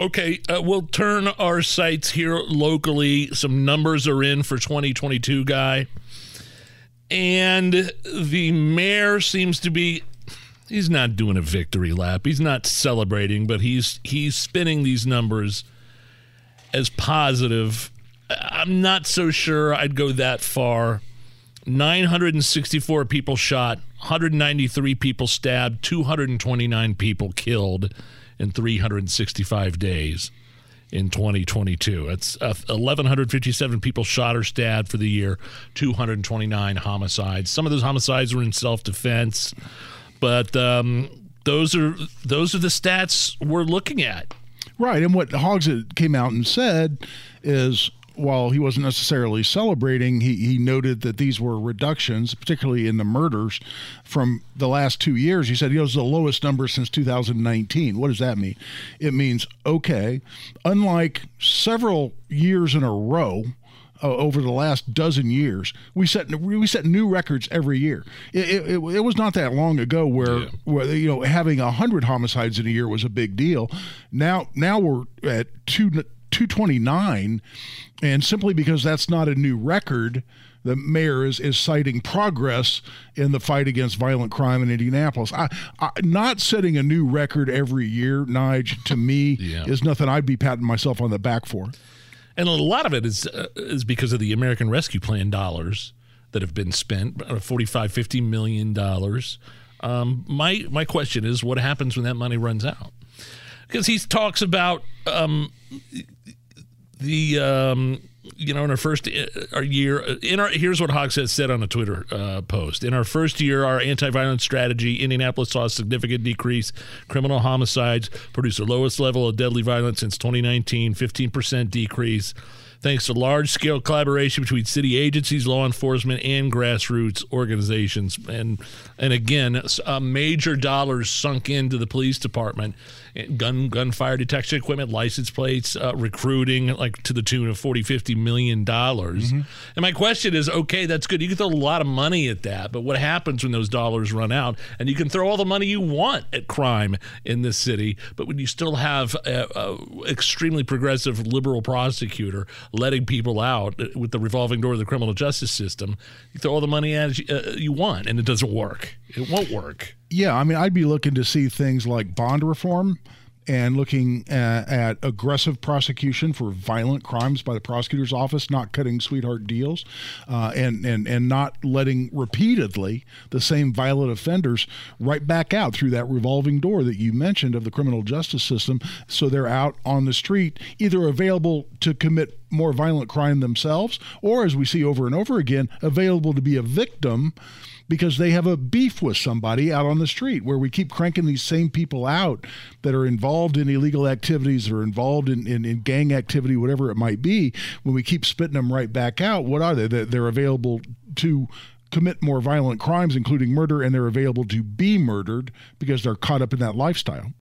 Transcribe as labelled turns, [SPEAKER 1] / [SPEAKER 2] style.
[SPEAKER 1] Okay, uh, we'll turn our sights here locally. Some numbers are in for 2022, guy. And the mayor seems to be he's not doing a victory lap. He's not celebrating, but he's he's spinning these numbers as positive. I'm not so sure I'd go that far. 964 people shot, 193 people stabbed, 229 people killed in 365 days in 2022. It's uh, 1,157 people shot or stabbed for the year, 229 homicides. Some of those homicides were in self defense, but um, those are those are the stats we're looking at.
[SPEAKER 2] Right, and what Hogsett came out and said is while he wasn't necessarily celebrating, he, he noted that these were reductions, particularly in the murders from the last two years. He said it was the lowest number since 2019. What does that mean? It means, okay, unlike several years in a row, uh, over the last dozen years. We set we set new records every year. It, it, it was not that long ago where, yeah. where you know having hundred homicides in a year was a big deal. Now now we're at two 229 and simply because that's not a new record, the mayor is, is citing progress in the fight against violent crime in Indianapolis. I, I, not setting a new record every year, Nige, to me, yeah. is nothing I'd be patting myself on the back for.
[SPEAKER 1] And a lot of it is uh, is because of the American Rescue Plan dollars that have been spent, uh, 45, 50 million dollars. Um, my my question is, what happens when that money runs out? Because he talks about um, the um, you know in our first uh, our year in our here's what Hogsett said on a Twitter uh, post. In our first year our anti-violence strategy Indianapolis saw a significant decrease. Criminal homicides produced the lowest level of deadly violence since 2019 15% decrease thanks to large scale collaboration between city agencies, law enforcement, and grassroots organizations. And and again, uh, major dollars sunk into the police department gun gunfire detection equipment, license plates, uh, recruiting, like to the tune of 40, 50 million dollars. Mm-hmm. And my question is, okay, that's good. You can throw a lot of money at that, but what happens when those dollars run out? And you can throw all the money you want at crime in this city, but when you still have a, a extremely progressive liberal prosecutor letting people out with the revolving door of the criminal justice system, you throw all the money at you, uh, you want, and it doesn't work. It won't work.
[SPEAKER 2] Yeah, I mean, I'd be looking to see things like bond reform and looking at, at, aggressive prosecution for violent crimes by the prosecutor's office, not cutting sweetheart deals, uh, and and and not letting repeatedly the same violent offenders right back out through that revolving door that you mentioned of the criminal justice system, so they're out on the street, either available to commit more violent crime themselves, or as we see over and over again, available to be a victim because they have a beef with somebody out on the street where we keep cranking these same people out that are involved in illegal activities or involved in, in, in gang activity, whatever it might be. When we keep spitting them right back out, what are they? They're available to commit more violent crimes, including murder, and they're available to be murdered because they're caught up in that lifestyle.